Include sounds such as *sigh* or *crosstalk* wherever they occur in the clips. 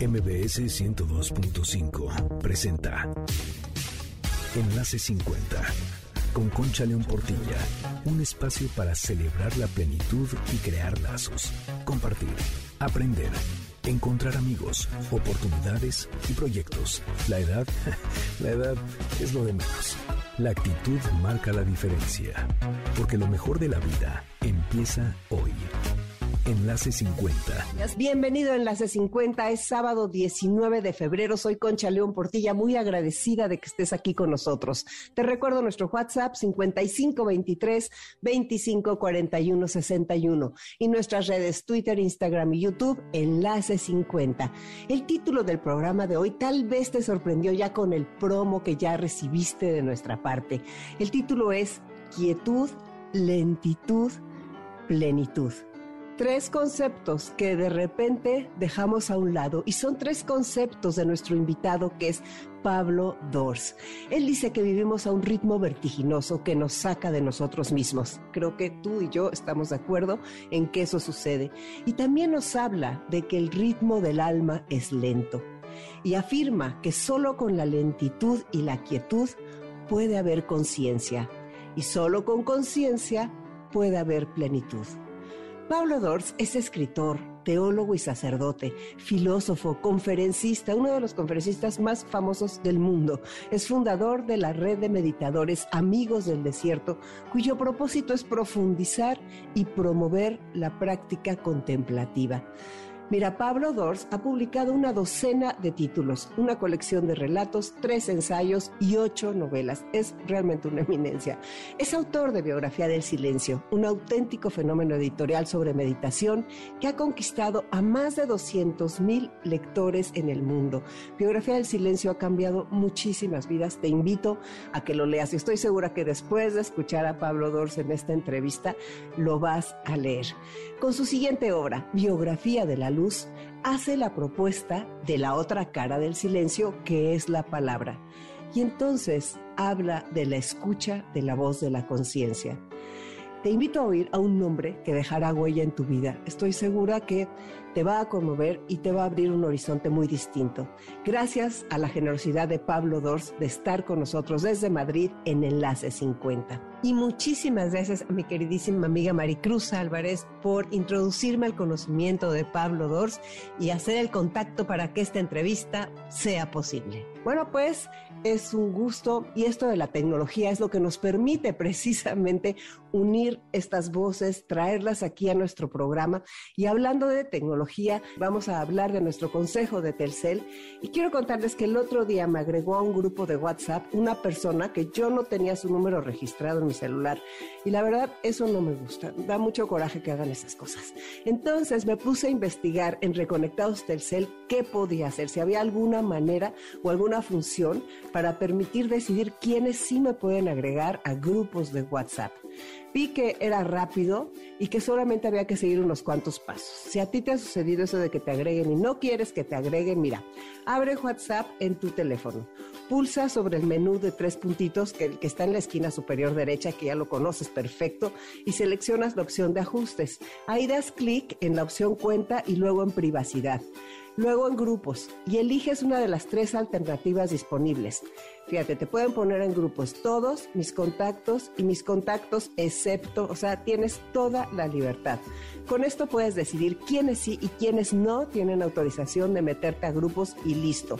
MBS 102.5 presenta Enlace 50 con Concha León Portilla, un espacio para celebrar la plenitud y crear lazos, compartir, aprender, encontrar amigos, oportunidades y proyectos. La edad, *laughs* la edad es lo de menos. La actitud marca la diferencia, porque lo mejor de la vida empieza hoy. Enlace 50. Bienvenido a Enlace 50. Es sábado 19 de febrero. Soy Concha León Portilla, muy agradecida de que estés aquí con nosotros. Te recuerdo nuestro WhatsApp 5523 2541 61 y nuestras redes Twitter, Instagram y YouTube Enlace 50. El título del programa de hoy tal vez te sorprendió ya con el promo que ya recibiste de nuestra parte. El título es Quietud, lentitud, plenitud tres conceptos que de repente dejamos a un lado y son tres conceptos de nuestro invitado que es Pablo Dors. Él dice que vivimos a un ritmo vertiginoso que nos saca de nosotros mismos. Creo que tú y yo estamos de acuerdo en que eso sucede. Y también nos habla de que el ritmo del alma es lento. Y afirma que solo con la lentitud y la quietud puede haber conciencia. Y solo con conciencia puede haber plenitud. Pablo Dors es escritor, teólogo y sacerdote, filósofo, conferencista, uno de los conferencistas más famosos del mundo. Es fundador de la red de meditadores Amigos del Desierto, cuyo propósito es profundizar y promover la práctica contemplativa. Mira, Pablo Dors ha publicado una docena de títulos, una colección de relatos, tres ensayos y ocho novelas. Es realmente una eminencia. Es autor de Biografía del Silencio, un auténtico fenómeno editorial sobre meditación que ha conquistado a más de 200 mil lectores en el mundo. Biografía del Silencio ha cambiado muchísimas vidas. Te invito a que lo leas estoy segura que después de escuchar a Pablo Dors en esta entrevista, lo vas a leer. Con su siguiente obra, Biografía de la Luz, hace la propuesta de la otra cara del silencio, que es la palabra. Y entonces habla de la escucha de la voz de la conciencia. Te invito a oír a un nombre que dejará huella en tu vida. Estoy segura que te va a conmover y te va a abrir un horizonte muy distinto. Gracias a la generosidad de Pablo Dors de estar con nosotros desde Madrid en Enlace 50. Y muchísimas gracias a mi queridísima amiga Maricruz Álvarez por introducirme al conocimiento de Pablo Dors y hacer el contacto para que esta entrevista sea posible. Bueno, pues es un gusto y esto de la tecnología es lo que nos permite precisamente unir estas voces, traerlas aquí a nuestro programa. Y hablando de tecnología, vamos a hablar de nuestro consejo de Telcel. Y quiero contarles que el otro día me agregó a un grupo de WhatsApp una persona que yo no tenía su número registrado en mi celular. Y la verdad, eso no me gusta. Da mucho coraje que hagan esas cosas. Entonces me puse a investigar en Reconectados Telcel qué podía hacer, si había alguna manera o alguna función para permitir decidir quiénes sí me pueden agregar a grupos de WhatsApp. Vi que era rápido y que solamente había que seguir unos cuantos pasos. Si a ti te ha sucedido eso de que te agreguen y no quieres que te agreguen, mira, abre WhatsApp en tu teléfono. Pulsa sobre el menú de tres puntitos que, que está en la esquina superior derecha, que ya lo conoces perfecto, y seleccionas la opción de ajustes. Ahí das clic en la opción cuenta y luego en privacidad luego en grupos y eliges una de las tres alternativas disponibles. Fíjate, te pueden poner en grupos todos mis contactos y mis contactos excepto, o sea, tienes toda la libertad. Con esto puedes decidir quiénes sí y quiénes no tienen autorización de meterte a grupos y listo.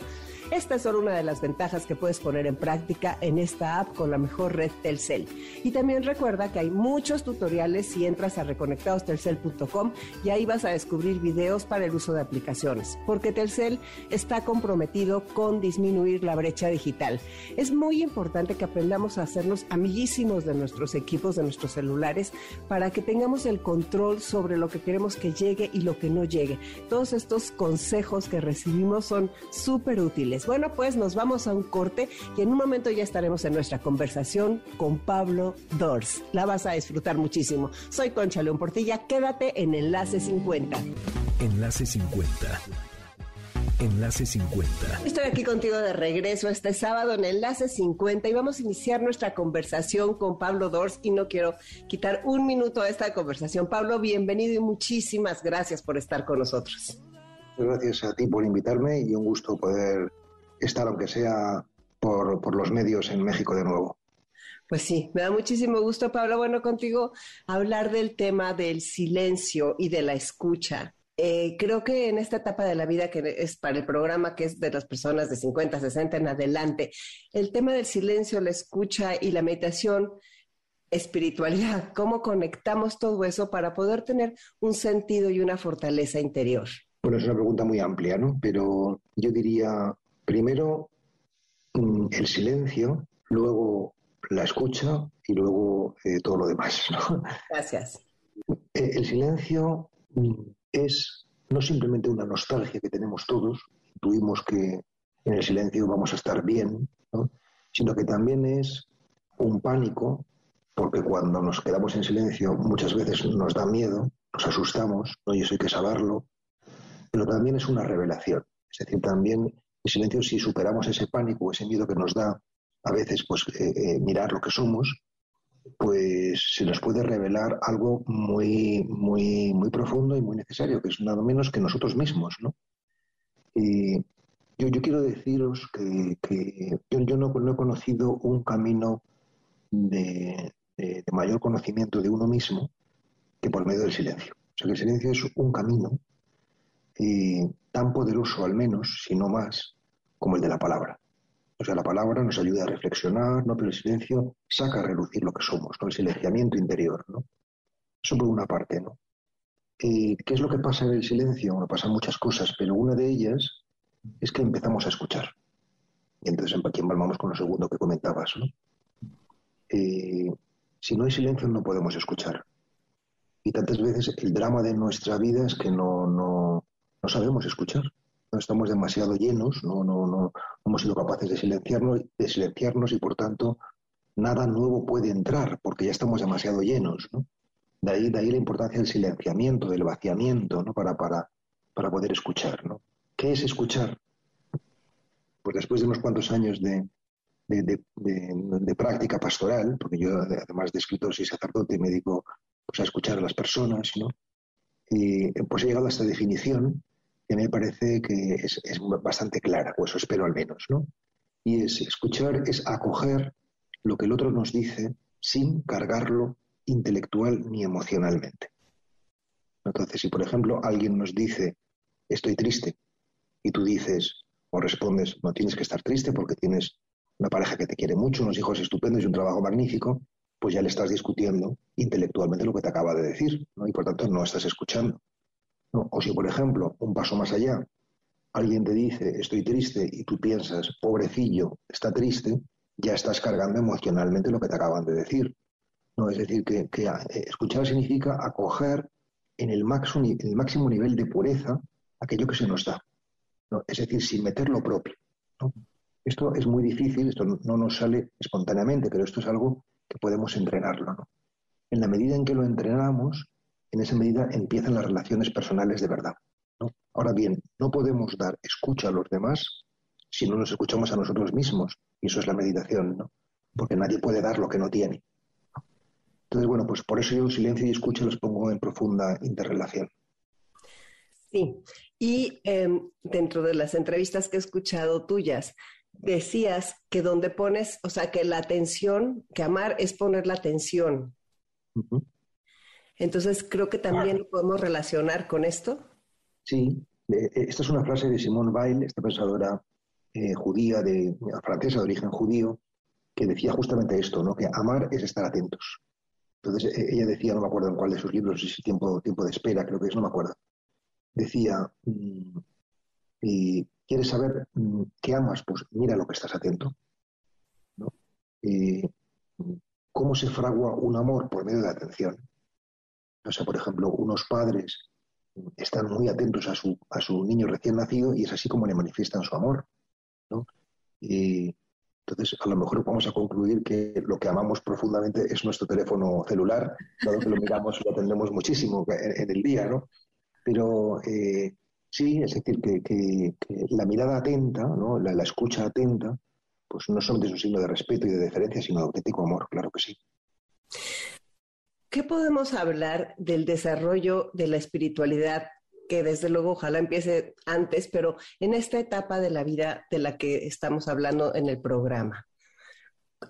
Esta es solo una de las ventajas que puedes poner en práctica en esta app con la mejor red Telcel. Y también recuerda que hay muchos tutoriales si entras a reconectadostelcel.com y ahí vas a descubrir videos para el uso de aplicaciones, porque Telcel está comprometido con disminuir la brecha digital. Es muy importante que aprendamos a hacernos amiguísimos de nuestros equipos, de nuestros celulares, para que tengamos el control sobre lo que queremos que llegue y lo que no llegue. Todos estos consejos que recibimos son súper útiles. Bueno, pues nos vamos a un corte y en un momento ya estaremos en nuestra conversación con Pablo Dors. La vas a disfrutar muchísimo. Soy Concha León Portilla, quédate en Enlace 50. Enlace 50. Enlace 50. Estoy aquí contigo de regreso este sábado en Enlace 50 y vamos a iniciar nuestra conversación con Pablo Dors y no quiero quitar un minuto a esta conversación. Pablo, bienvenido y muchísimas gracias por estar con nosotros. Gracias a ti por invitarme y un gusto poder estar, aunque sea por, por los medios en México de nuevo. Pues sí, me da muchísimo gusto, Pablo, bueno, contigo hablar del tema del silencio y de la escucha. Eh, creo que en esta etapa de la vida, que es para el programa que es de las personas de 50, 60 en adelante, el tema del silencio, la escucha y la meditación, espiritualidad, cómo conectamos todo eso para poder tener un sentido y una fortaleza interior. Bueno, es una pregunta muy amplia, ¿no? Pero yo diría, primero, mm, el silencio, luego la escucha y luego eh, todo lo demás, ¿no? *laughs* Gracias. Eh, el silencio mm, es no simplemente una nostalgia que tenemos todos, intuimos que en el silencio vamos a estar bien, sino que también es un pánico, porque cuando nos quedamos en silencio muchas veces nos da miedo, nos asustamos, y eso hay que saberlo, pero también es una revelación. Es decir, también el silencio, si superamos ese pánico, ese miedo que nos da a veces pues, eh, eh, mirar lo que somos, pues se nos puede revelar algo muy, muy, muy profundo y muy necesario, que es nada menos que nosotros mismos, ¿no? Y yo, yo quiero deciros que, yo, no, he conocido un camino de, mayor conocimiento de uno mismo que por medio del silencio. O sea, que el silencio es un camino tan poderoso, al menos, si no más, como el de la palabra. O sea, la palabra nos ayuda a reflexionar, ¿no? Pero el silencio saca a relucir lo que somos, ¿no? El silenciamiento interior, ¿no? Eso por una parte, ¿no? ¿Qué es lo que pasa en el silencio? Bueno, pasan muchas cosas, pero una de ellas es que empezamos a escuchar. Y entonces aquí vamos con lo segundo que comentabas, ¿no? Eh, si no hay silencio no podemos escuchar. Y tantas veces el drama de nuestra vida es que no, no, no sabemos escuchar estamos demasiado llenos, no, no, no, hemos sido capaces de silenciarnos, de silenciarnos y por tanto nada nuevo puede entrar porque ya estamos demasiado llenos. ¿no? De, ahí, de ahí la importancia del silenciamiento, del vaciamiento, ¿no? para, para, para poder escuchar. ¿no? ¿Qué es escuchar? Pues después de unos cuantos años de, de, de, práctica pastoral, porque yo además de escritor soy sacerdote y me dedico pues, a escuchar a las personas, ¿no? y pues he llegado a esta definición que me parece que es, bastante clara, o eso espero al menos, ¿no? Y es escuchar, es acoger lo que el otro nos dice sin cargarlo intelectual ni emocionalmente. Entonces, si por ejemplo alguien nos dice, estoy triste, y tú dices o respondes, no tienes que estar triste porque tienes una pareja que te quiere mucho, unos hijos estupendos y un trabajo magnífico, pues ya le estás discutiendo intelectualmente lo que te acaba de decir, ¿no? y por tanto no estás escuchando. O si, por ejemplo, un paso más allá, alguien te dice estoy triste y tú piensas, pobrecillo, está triste, ya estás cargando emocionalmente lo que te acaban de decir. ¿no? Es decir, que, eh, escuchar significa acoger en el, máximo, el máximo nivel de pureza aquello que se nos da. Es decir, sin meter lo propio. Esto es muy difícil, esto no nos sale espontáneamente, pero esto es algo que podemos entrenarlo. En la medida en que lo entrenamos, en esa medida empiezan las relaciones personales de verdad. Ahora bien, no podemos dar escucha a los demás si no nos escuchamos a nosotros mismos. Y eso es la meditación, ¿no? Porque nadie puede dar lo que no tiene. Entonces, bueno, pues por eso yo silencio y escucha los pongo en profunda interrelación. Sí, y em, dentro de las entrevistas que he escuchado tuyas, decías que donde pones, o sea, que la atención, que amar es poner la atención. Entonces, creo que también podemos relacionar con esto. Sí, eh, esta es una frase de Simone Weil, esta pensadora eh, judía, de, francesa de origen judío, que decía justamente esto, ¿no? que amar es estar atentos. Entonces, e, ella decía, no me acuerdo en cuál de sus libros, si tiempo, tiempo de espera, creo que es, no me acuerdo. Decía, mm, y ¿quieres saber mm, qué amas? Pues mira lo que estás atento. ¿no? ¿Cómo se fragua un amor? Por medio de la atención. O sea, por ejemplo, unos padres están muy atentos a su, a su niño recién nacido y es así como le manifiestan su amor. ¿no? Y entonces, a lo mejor vamos a concluir que lo que amamos profundamente es nuestro teléfono celular, dado que lo miramos lo atendemos muchísimo en, el día, ¿no? Pero eh, sí, es decir, que, la mirada atenta, ¿no? la, la, escucha atenta, pues no solamente es un signo de respeto y de deferencia, sino de auténtico amor, claro que sí. ¿Qué podemos hablar del desarrollo de la espiritualidad que desde luego ojalá empiece antes, pero en esta etapa de la vida de la que estamos hablando en el programa.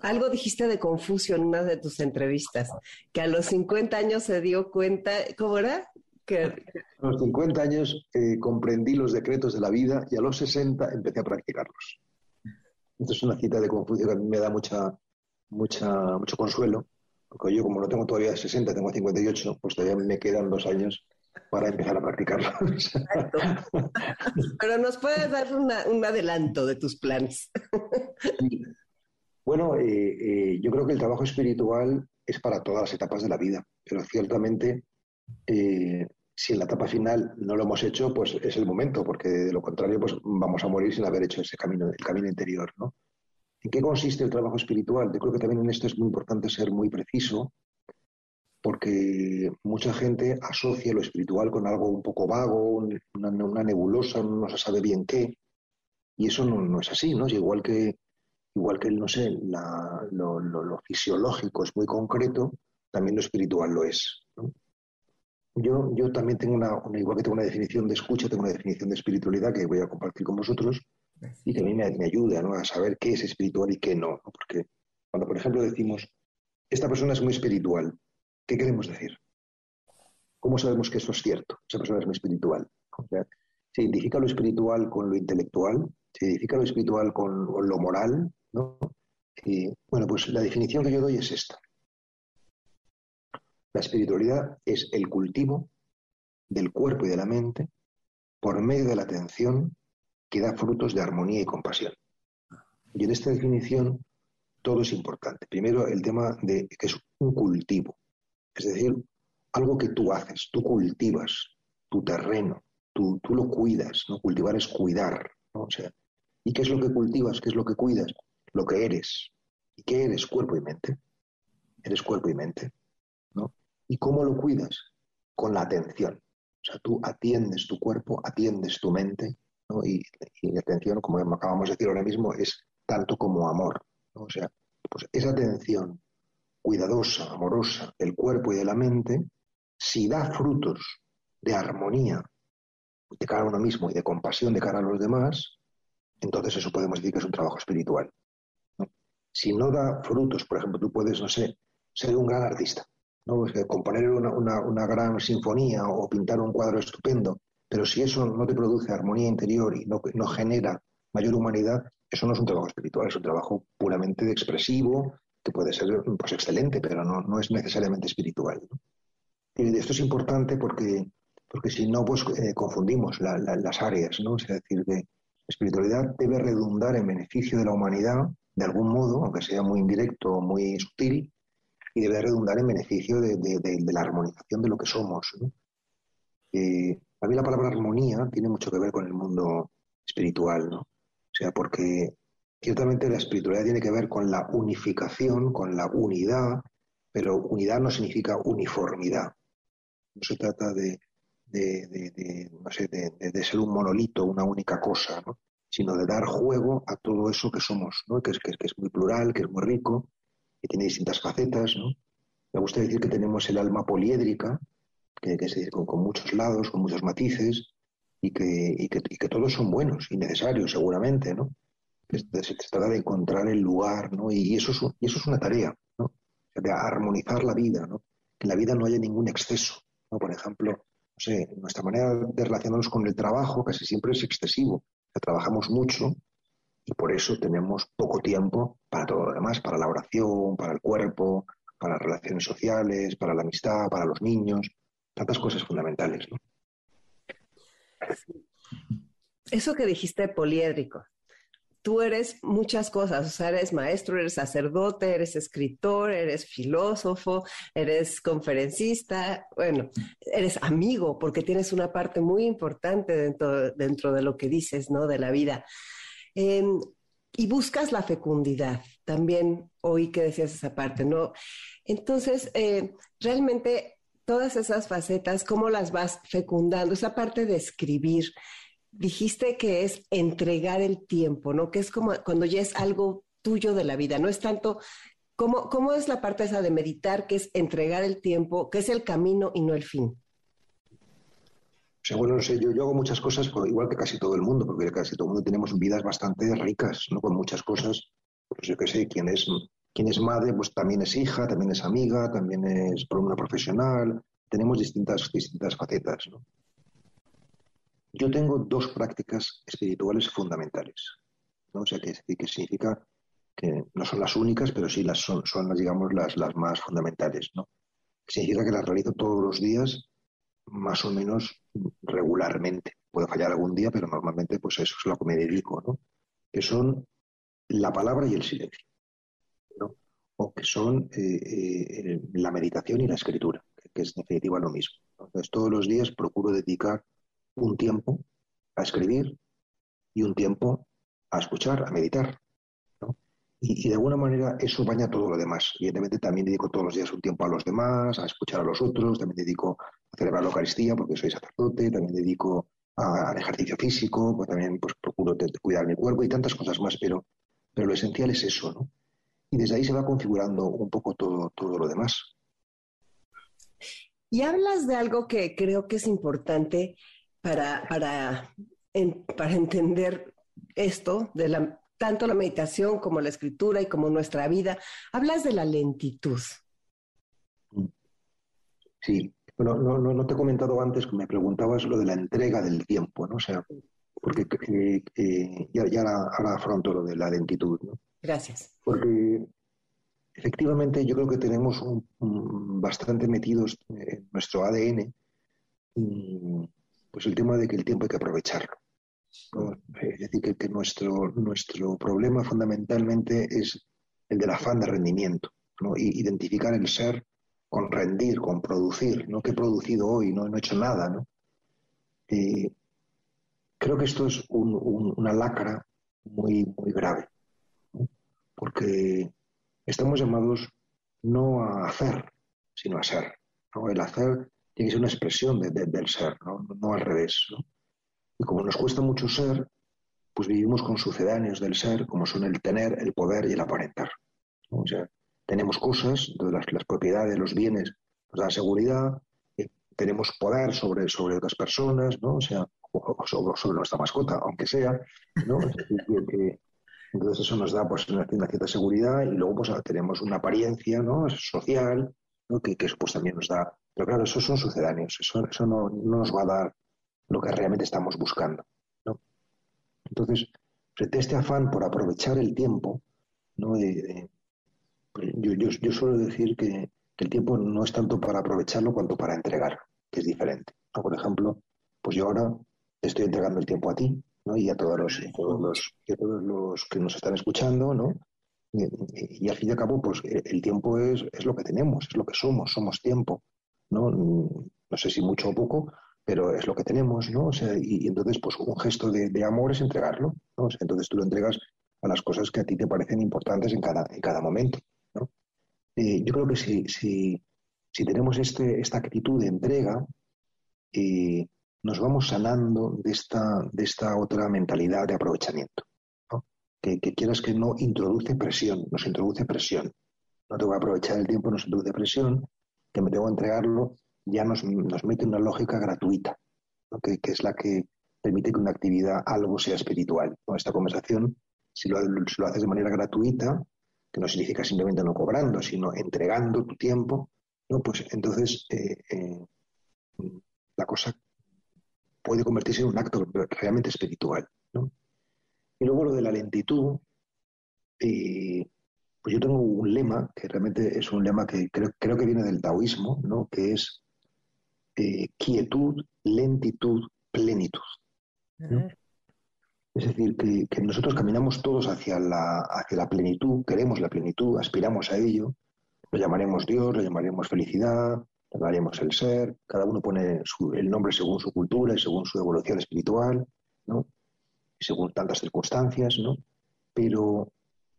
Algo dijiste de Confucio en una de tus entrevistas, que a los 50 años se dio cuenta, ¿cómo era? A los 50 años eh, comprendí los decretos de la vida y a los 60 empecé a practicarlos. Esta es una cita de Confucio que a mí me da mucha, mucha, mucho consuelo, porque yo como no tengo todavía 60, tengo 58, pues todavía me quedan dos años para empezar a practicarlo. *laughs* Pero nos puedes dar un adelanto de tus planes. Bueno, eh, eh, yo creo que el trabajo espiritual es para todas las etapas de la vida, pero ciertamente eh, si en la etapa final no lo hemos hecho, pues es el momento, porque de lo contrario, pues vamos a morir sin haber hecho ese camino, el camino interior, ¿no? ¿En qué consiste el trabajo espiritual? Yo creo que también en esto es muy importante ser muy preciso, porque mucha gente asocia lo espiritual con algo un poco vago, una, nebulosa, no se sabe bien qué, y eso no, es así, ¿no? Igual que, igual que no sé, lo, fisiológico es muy concreto, también lo espiritual lo es. Yo también tengo una, igual que tengo una definición de escucha, tengo una definición de espiritualidad que voy a compartir con vosotros y que a mí me, ayuda a saber qué es espiritual y qué no. Porque cuando, por ejemplo, decimos, esta persona es muy espiritual, ¿Qué queremos decir? ¿Cómo sabemos que eso es cierto? Esa persona es muy espiritual. se identifica lo espiritual con lo intelectual, se identifica lo espiritual con, lo moral, ¿no? bueno, pues la definición que yo doy es esta. La espiritualidad es el cultivo del cuerpo y de la mente por medio de la atención que da frutos de armonía y compasión. Y en esta definición todo es importante. Primero, el tema de que es un cultivo. Es decir, algo que tú haces, tú cultivas tu terreno, tú, tú lo cuidas, ¿no? Cultivar es cuidar, ¿no? O sea, ¿y qué es lo que cultivas? ¿Qué es lo que cuidas? Lo que eres. ¿Y qué eres? Cuerpo y mente. Eres cuerpo y mente, ¿no? ¿Y cómo lo cuidas? Con la atención. O sea, tú atiendes tu cuerpo, atiendes tu mente, Y, y atención, como acabamos de decir ahora mismo, es tanto como amor, ¿no? O sea, pues esa atención cuidadosa, amorosa del cuerpo y de la mente, si da frutos de armonía de cara a uno mismo y de compasión de cara a los demás, entonces eso podemos decir que es un trabajo espiritual. Si no da frutos, por ejemplo, tú puedes, no sé, ser un gran artista, ¿no? componer una, gran sinfonía o pintar un cuadro estupendo, pero si eso no te produce armonía interior y no, no genera mayor humanidad, eso no es un trabajo espiritual, es un trabajo puramente expresivo, que puede ser pues, excelente, pero no, no es necesariamente espiritual. Y esto es importante porque, porque si no, pues eh, confundimos las áreas, ¿no? Es decir, que la espiritualidad debe redundar en beneficio de la humanidad, de algún modo, aunque sea muy indirecto o muy sutil, y debe redundar en beneficio de, la armonización de lo que somos. Eh, a mí la palabra armonía tiene mucho que ver con el mundo espiritual, ¿no? O sea, porque Ciertamente la espiritualidad tiene que ver con la unificación, con la unidad, pero unidad no significa uniformidad. No se trata de, no sé, de, ser un monolito, una única cosa, sino de dar juego a todo eso que somos, ¿no? que, es, que, es muy plural, que es muy rico, que tiene distintas facetas. ¿no? Me gusta decir que tenemos el alma poliédrica, que, es decir, con, muchos lados, con muchos matices, y que, y que, y que todos son buenos y necesarios, seguramente, ¿no? se trata de encontrar el lugar, ¿no? Y eso es, y eso es una tarea, ¿no? De armonizar la vida, ¿no? Que en la vida no haya ningún exceso, ¿no? Por ejemplo, no sé, nuestra manera de relacionarnos con el trabajo casi siempre es excesivo. trabajamos mucho y por eso tenemos poco tiempo para todo lo demás, para la oración, para el cuerpo, para las relaciones sociales, para la amistad, para los niños, tantas cosas fundamentales, ¿no? Eso que dijiste poliédrico, tú eres muchas cosas, o sea, eres maestro, eres sacerdote, eres escritor, eres filósofo, eres conferencista, bueno, eres amigo, porque tienes una parte muy importante dentro, dentro de lo que dices, ¿no? De la vida. Em, y buscas la fecundidad, también oí que decías esa parte, ¿no? Entonces, eh, realmente todas esas facetas, ¿cómo las vas fecundando? Esa parte de escribir, dijiste que es entregar el tiempo, ¿no? Que es como cuando ya es algo tuyo de la vida, no es tanto, ¿cómo, cómo es la parte esa de meditar, que es entregar el tiempo, que es el camino y no el fin? sea, bueno, no sé, yo, hago muchas cosas, igual que casi todo el mundo, porque casi todo el mundo tenemos vidas bastante ricas, ¿no? Con muchas cosas. Pues yo qué sé, quien es, quien es madre, pues también es hija, también es amiga, también es una profesional. Tenemos distintas, distintas facetas. Yo tengo dos prácticas espirituales fundamentales. ¿no? O sea, que, que significa que no son las únicas, pero sí las son, son las, digamos, las, las más fundamentales, ¿no? Significa que las realizo todos los días, más o menos regularmente. Puedo fallar algún día, pero normalmente pues eso es lo que me dedico, ¿no? Que son la palabra y el silencio, O que son eh, eh, la meditación y la escritura, que es en definitiva lo mismo. Entonces, todos los días procuro dedicar un tiempo a escribir y un tiempo a escuchar, a meditar. Y, de alguna manera eso baña todo lo demás. Evidentemente también dedico todos los días un tiempo a los demás, a escuchar a los otros, también dedico a celebrar la Eucaristía porque soy sacerdote, también dedico al ejercicio físico, pues también pues, procuro cuidar mi cuerpo y tantas cosas más, pero, pero lo esencial es eso, ¿no? Y desde ahí se va configurando un poco todo, todo lo demás. Y hablas de algo que creo que es importante para, para, para entender esto, de la, tanto la meditación como la escritura y como nuestra vida. Hablas de la lentitud. Sí, bueno, no, no, te he comentado antes que me preguntabas lo de la entrega del tiempo, ¿no? O sea, porque eh, eh, ya, ya ahora, afronto lo de la lentitud, ¿no? Gracias. Porque efectivamente yo creo que tenemos bastante metidos en nuestro ADN pues el tema de que el tiempo hay que aprovecharlo. Es decir, que, nuestro, nuestro problema fundamentalmente es el del afán de rendimiento, ¿no? identificar el ser con rendir, con producir, no que he producido hoy, no, he hecho nada. ¿no? creo que esto es una lacra muy, muy grave, porque estamos llamados no a hacer, sino a ser. El hacer tiene que ser una expresión del ser, ¿no? al revés. Y como nos cuesta mucho ser, pues vivimos con sucedáneos del ser, como son el tener, el poder y el aparentar. O sea, tenemos cosas, las, propiedades, los bienes nos dan seguridad, eh, tenemos poder sobre, sobre otras personas, ¿no? O sea, sobre, nuestra mascota, aunque sea, ¿no? Entonces eso nos da pues una, cierta seguridad y luego pues tenemos una apariencia ¿no? social ¿no? Que, que, pues también nos da pero claro, esos son sucedáneos, eso, eso no, nos va a dar lo que realmente estamos buscando. ¿no? Entonces, este afán por aprovechar el tiempo, ¿no? Pues yo, yo, suelo decir que, el tiempo no es tanto para aprovecharlo cuanto para entregar, que es diferente. Por ejemplo, pues yo ahora estoy entregando el tiempo a ti ¿no? y a todos los, que nos están escuchando, ¿no? Y, al fin y al cabo, pues el tiempo es, es lo que tenemos, es lo que somos, somos tiempo. ¿no? No sé si mucho o poco, pero es lo que tenemos, ¿no? O sea, y, entonces, pues un gesto de, amor es entregarlo, ¿no? entonces tú lo entregas a las cosas que a ti te parecen importantes en cada, en cada momento, ¿no? Eh, yo creo que si, si, si tenemos este, esta actitud de entrega, eh, nos vamos sanando de esta, de esta otra mentalidad de aprovechamiento, ¿no? que, que quieras que no introduce presión, nos introduce presión. No te voy a aprovechar el tiempo, nos introduce presión, que me tengo que entregarlo, ya nos, nos mete una lógica gratuita, que, es la que permite que una actividad algo sea espiritual. Con esta conversación, si lo, lo, haces de manera gratuita, que no significa simplemente no cobrando, sino entregando tu tiempo, ¿no? pues entonces eh, eh, la cosa puede convertirse en un acto realmente espiritual. Y luego lo de la lentitud, eh, pues yo tengo un lema, que realmente es un lema que creo, creo que viene del taoísmo, ¿no? que es eh, quietud, lentitud, plenitud. Es decir, que, nosotros caminamos todos hacia la, hacia la plenitud, queremos la plenitud, aspiramos a ello, lo llamaremos Dios, lo llamaremos felicidad, lo llamaremos el ser, cada uno pone el nombre según su cultura y según su evolución espiritual, ¿no? y según tantas circunstancias, ¿no? pero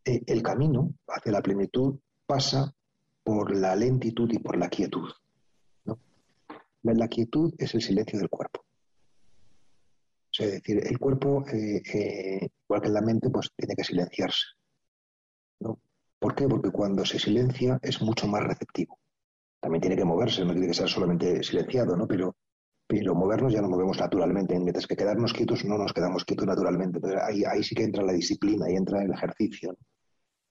eh, el camino hacia la plenitud pasa por la lentitud y por la quietud. La, quietud es el silencio del cuerpo. es decir, el cuerpo, eh, eh, igual que la mente, pues tiene que silenciarse. ¿Por qué? Porque cuando se silencia es mucho más receptivo. También tiene que moverse, no tiene que ser solamente silenciado, ¿no? Pero, pero movernos ya nos movemos naturalmente, mientras que quedarnos quietos no nos quedamos quietos naturalmente. ahí, ahí sí que entra la disciplina, ahí entra el ejercicio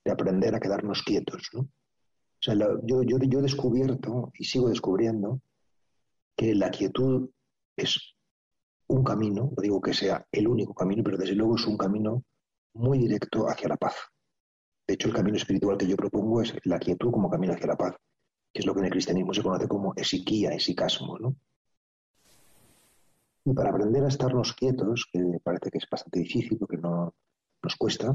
de aprender a quedarnos quietos. ¿no? O sea, yo, yo, yo he descubierto y sigo descubriendo que la quietud es un camino, no digo que sea el único camino, pero desde luego es un camino muy directo hacia la paz. De hecho, el camino espiritual que yo propongo es la quietud como camino hacia la paz, que es lo que en el cristianismo se conoce como esiquía, esicasmo, ¿no? Y para aprender a estarnos quietos, que parece que es bastante difícil porque no nos cuesta,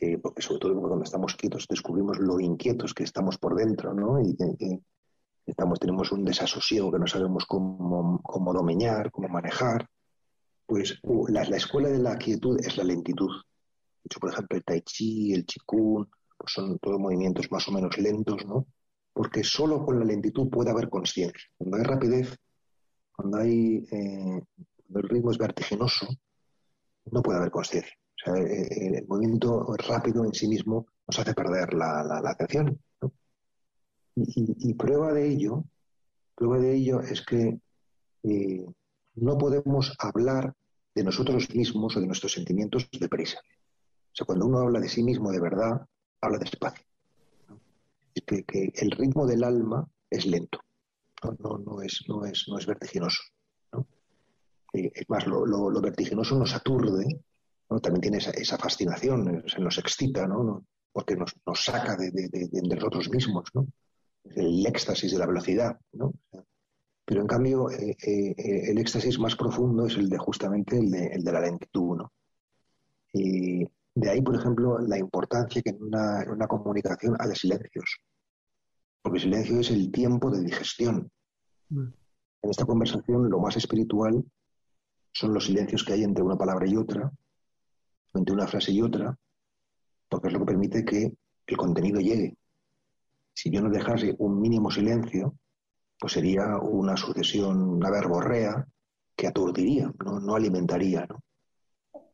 eh, porque sobre todo cuando estamos quietos descubrimos lo inquietos que estamos por dentro, ¿no? Y estamos, tenemos un desasosiego que no sabemos cómo, cómo domeñar, cómo manejar. Pues la, escuela de la quietud es la lentitud. De hecho, por ejemplo, el tai chi, el qigong, pues son todos movimientos más o menos lentos, ¿no? Porque solo con la lentitud puede haber conciencia. Cuando hay rapidez, cuando hay eh, el ritmo es vertiginoso, no puede haber conciencia. O sea, eh, eh, el, movimiento rápido en sí mismo nos hace perder la, atención. Y, prueba de ello, prueba de ello es que no podemos hablar de nosotros mismos o de nuestros sentimientos deprisa. O sea, cuando uno habla de sí mismo de verdad, habla despacio. Es que el ritmo del alma es lento no, no, es, no, es, no es vertiginoso. Eh, es más, lo, vertiginoso nos aturde, también tiene esa, fascinación, se nos excita, ¿no? porque nos, saca de, nosotros mismos, ¿no? el éxtasis de la velocidad. Pero en cambio, eh, eh, el éxtasis más profundo es el de justamente el de, el de la lentitud. ¿no? Y de ahí, por ejemplo, la importancia que en una, en una comunicación haya silencios porque el silencio es el tiempo de digestión. Mm. En esta conversación lo más espiritual son los silencios que hay entre una palabra y otra, entre una frase y otra, porque es lo que permite que el contenido llegue. Si yo no dejase un mínimo silencio, pues sería una sucesión, una verborrea que aturdiría, no, alimentaría.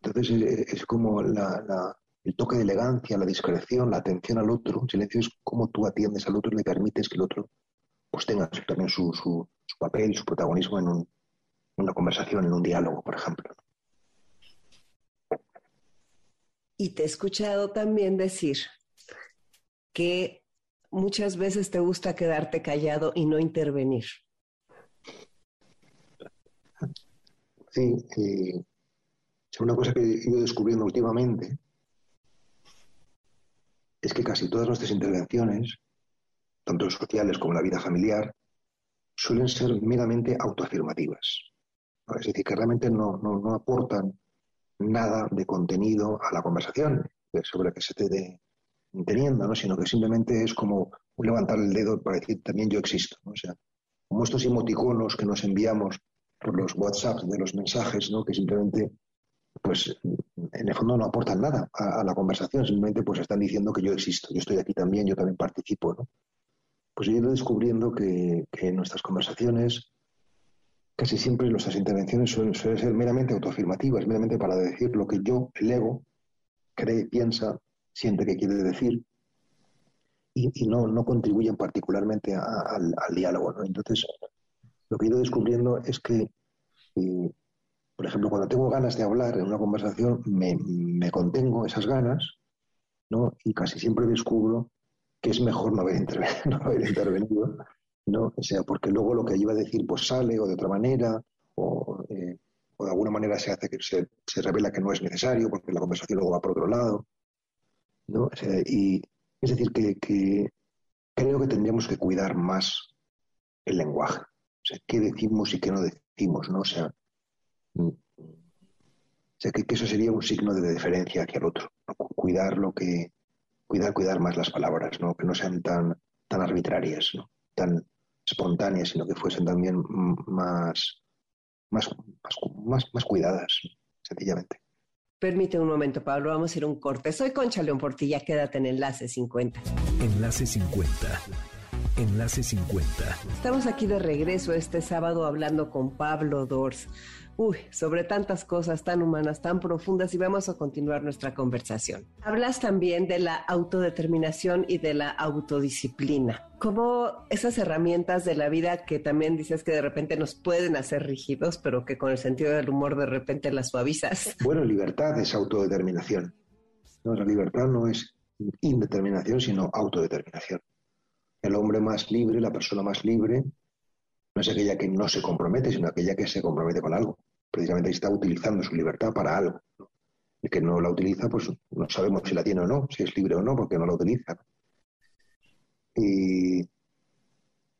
Entonces es, como la, el toque de elegancia, la discreción, la atención al otro. El silencio es cómo tú atiendes al otro y le permites que el otro pues tenga también su, su, papel, su protagonismo en, una conversación, en un diálogo, por ejemplo. Y te he escuchado también decir que muchas veces te gusta quedarte callado y no intervenir. Sí, es una cosa que he ido descubriendo últimamente es que casi todas nuestras intervenciones, tanto sociales como la vida familiar, suelen ser meramente autoafirmativas. Es decir, que realmente no, aportan nada de contenido a la conversación sobre la que se esté teniendo, ¿no? sino que simplemente es como un levantar el dedo para decir también yo existo. O sea, como estos emoticonos que nos enviamos por los WhatsApp de los mensajes, ¿no? que simplemente pues en el fondo no aportan nada a, la conversación, simplemente pues están diciendo que yo existo, yo estoy aquí también, yo también participo, ¿no? Pues yo he ido descubriendo que, en nuestras conversaciones casi siempre nuestras intervenciones suelen, ser meramente autoafirmativas, meramente para decir lo que yo, el ego, cree, piensa, siente que quiere decir y, no, no contribuyen particularmente al, diálogo, ¿no? Entonces, lo que he ido descubriendo es que eh, por ejemplo, cuando tengo ganas de hablar en una conversación, me, contengo esas ganas, ¿no? Y casi siempre descubro que es mejor *laughs* no haber, intervenido, ¿no? O sea, porque luego lo que iba a decir pues sale o de otra manera, o, eh, de alguna manera se hace que se, revela que no es necesario porque la conversación luego va por otro lado, ¿no? y es decir, que, creo que tendríamos que cuidar más el lenguaje. O sea, qué decimos y qué no decimos, ¿no? O sea, o sea, que, eso sería un signo de diferencia hacia el otro. Cuidar lo que. Cuidar, cuidar más las palabras, ¿no? Que no sean tan, tan arbitrarias, ¿no? Tan espontáneas, sino que fuesen también más, más, más, más, cuidadas, sencillamente. Permite un momento, Pablo, vamos a ir un corte. Soy Concha León Portilla, quédate en Enlace 50. Enlace 50 Enlace 50. Estamos aquí de regreso este sábado hablando con Pablo Dors. Uy, sobre tantas cosas tan humanas, tan profundas y vamos a continuar nuestra conversación. Hablas también de la autodeterminación y de la autodisciplina. Como esas herramientas de la vida que también dices que de repente nos pueden hacer rígidos, pero que con el sentido del humor de repente las suavizas. *laughs* Bueno, libertad es autodeterminación. No, la libertad no es indeterminación, sino autodeterminación. El hombre más libre, la persona más libre, no es aquella que no se compromete, sino aquella que se compromete con algo. Precisamente está utilizando su libertad para algo. El que no la utiliza, pues no sabemos si la tiene o no, si es libre o no, porque no la utiliza. Y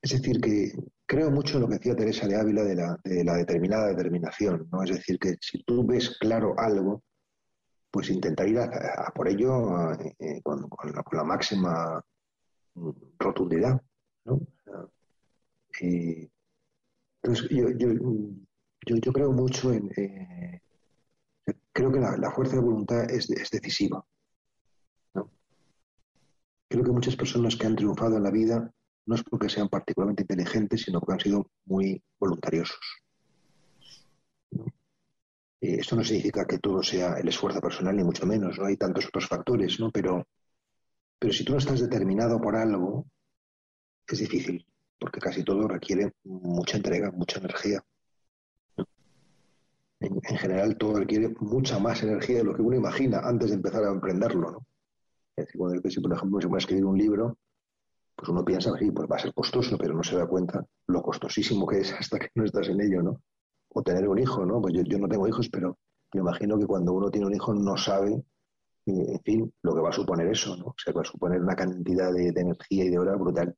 es decir, que creo mucho en lo que decía Teresa de Ávila de la, de la determinada determinación. ¿no? Es decir, que si tú ves claro algo, pues intentar ir a, por ello eh, con, la, máxima rotundidad. ¿no? entonces, yo, yo, creo mucho en... Eh, creo que la, fuerza de voluntad es, decisiva. Creo que muchas personas que han triunfado en la vida no es porque sean particularmente inteligentes, sino porque han sido muy voluntariosos. Esto no significa que todo sea el esfuerzo personal, ni mucho menos, ¿no? Hay tantos otros factores, ¿no? Pero, pero si tú no estás determinado por algo, es difícil, porque casi todo requiere mucha entrega, mucha energía. En, general, todo requiere mucha más energía de lo que uno imagina antes de empezar a emprenderlo, ¿no? Es decir, cuando, si, por ejemplo, se va a escribir un libro, pues uno piensa, sí, pues va a ser costoso, pero no se da cuenta lo costosísimo que es *laughs* hasta que no estás en ello, ¿no? o tener un hijo, ¿no? Pues yo, no tengo hijos, pero me imagino que cuando uno tiene un hijo no sabe, en fin, lo que va a suponer eso, ¿no? O va a suponer una cantidad de, energía y de horas brutal,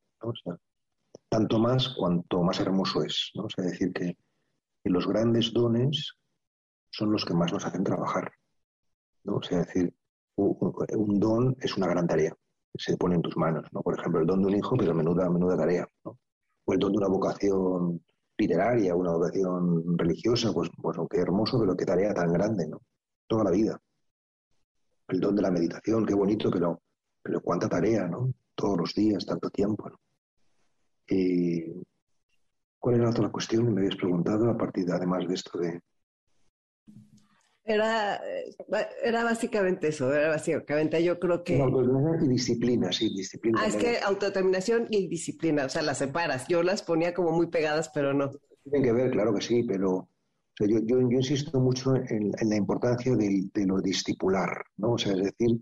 tanto más cuanto más hermoso es, ¿no? Sea, decir que, los grandes dones son los que más nos hacen trabajar, ¿no? O sea, decir, un, don es una gran tarea, se pone en tus manos, ¿no? Por ejemplo, el don de un hijo, pero menuda, menuda tarea, ¿no? O el don de una vocación literaria, una vocación religiosa, pues, pues qué hermoso, pero qué tarea tan grande, ¿no? Toda la vida. El don de la meditación, qué bonito, pero, pero cuánta tarea, ¿no? Todos los días, tanto tiempo, ¿no? Y, ¿Cuál era la otra cuestión? Me habías preguntado, a partir de, además de esto de, era, era básicamente eso, era básicamente yo creo que... Autodeterminación y disciplina, sí, disciplina. Ah, es que autodeterminación y disciplina, o sea, las separas. Yo las ponía como muy pegadas, pero no. Tienen que ver, claro que sí, pero yo, yo, insisto mucho en, la importancia de, lo discipular, ¿no? O sea, es decir,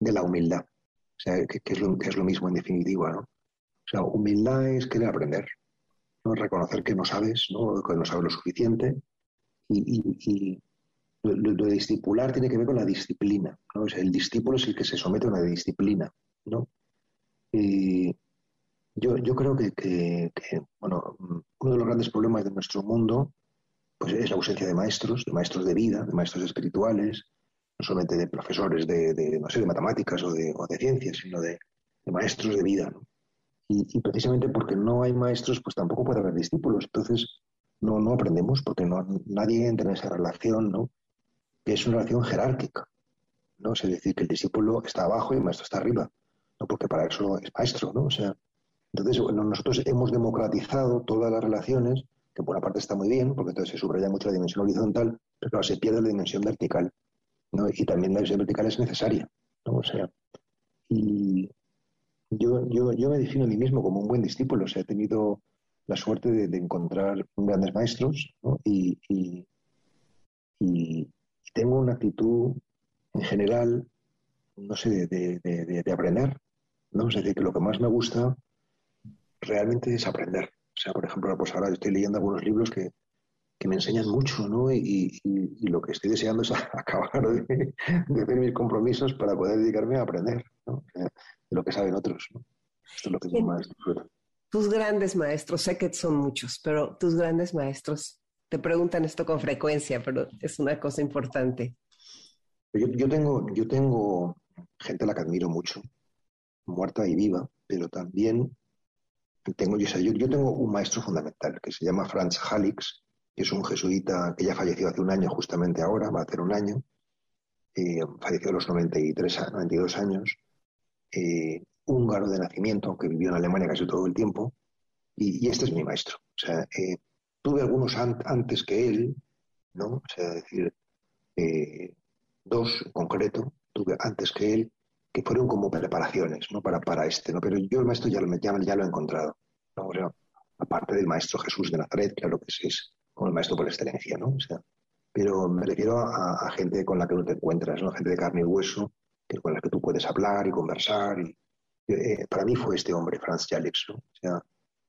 de la humildad, o sea, que, es, lo, que es lo mismo en definitiva, ¿no? O sea, humildad es querer aprender, ¿no? Reconocer que no sabes, ¿no? Que no sabes lo suficiente y lo, de discipular tiene que ver con la disciplina. ¿no? el discípulo es el que se somete a una disciplina. ¿no? Y yo, yo creo que, bueno, uno de los grandes problemas de nuestro mundo pues, es la ausencia de maestros, de maestros de vida, de maestros espirituales, no solamente de profesores de, no sé, de matemáticas o de, ciencias, sino de, maestros de vida. Y, precisamente porque no hay maestros, pues tampoco puede haber discípulos. Entonces, no, no aprendemos porque no, nadie entra en esa relación, ¿no? que es una relación jerárquica. ¿no? Es decir, que el discípulo está abajo y el maestro está arriba, ¿no? porque para eso es maestro. ¿no? O sea, entonces, nosotros hemos democratizado todas las relaciones, que por una parte está muy bien, porque entonces se subraya mucho la dimensión horizontal, pero se pierde la dimensión vertical. ¿no? Y también la dimensión vertical es necesaria. ¿no? O sea, y yo, yo, yo me defino a mí mismo como un buen discípulo. O sea, he tenido la suerte de, encontrar grandes maestros y, y, tengo una actitud en general, no sé, de, aprender, ¿no? Es decir, que lo que más me gusta realmente es aprender. O sea, por ejemplo, pues ahora estoy leyendo algunos libros que, me enseñan mucho, ¿no? Y, lo que estoy deseando es *laughs* acabar de, hacer mis compromisos para poder dedicarme a aprender, ¿no? De lo que saben otros, ¿no? Esto es lo que más Tus grandes maestros, sé que son muchos, pero tus grandes maestros, te preguntan esto con frecuencia, pero es una cosa importante. Yo, tengo, yo tengo gente a la que admiro mucho, muerta y viva, pero también tengo, yo, yo, tengo un maestro fundamental que se llama Franz Halix, que es un jesuita que ya falleció hace un año, justamente ahora, va a hacer un año. Eh, falleció a los 93, 92 años. Eh, húngaro de nacimiento, aunque vivió en Alemania casi todo el tiempo, y, este es mi maestro. O sea, eh, tuve algunos antes que él, ¿no? O sea, decir, dos en concreto, tuve antes que él, que fueron como preparaciones, ¿no? Para, para este, ¿no? Pero yo el maestro ya lo, ya, ya lo he encontrado, ¿no? Aparte del maestro Jesús de Nazaret, claro que es, es el maestro por excelencia, ¿no? O sea, pero me refiero a, gente con la que no te encuentras, ¿no? Gente de carne y hueso, que, con la que tú puedes hablar y conversar. Y, eh, para mí fue este hombre, Franz Jalix, ¿no? O sea,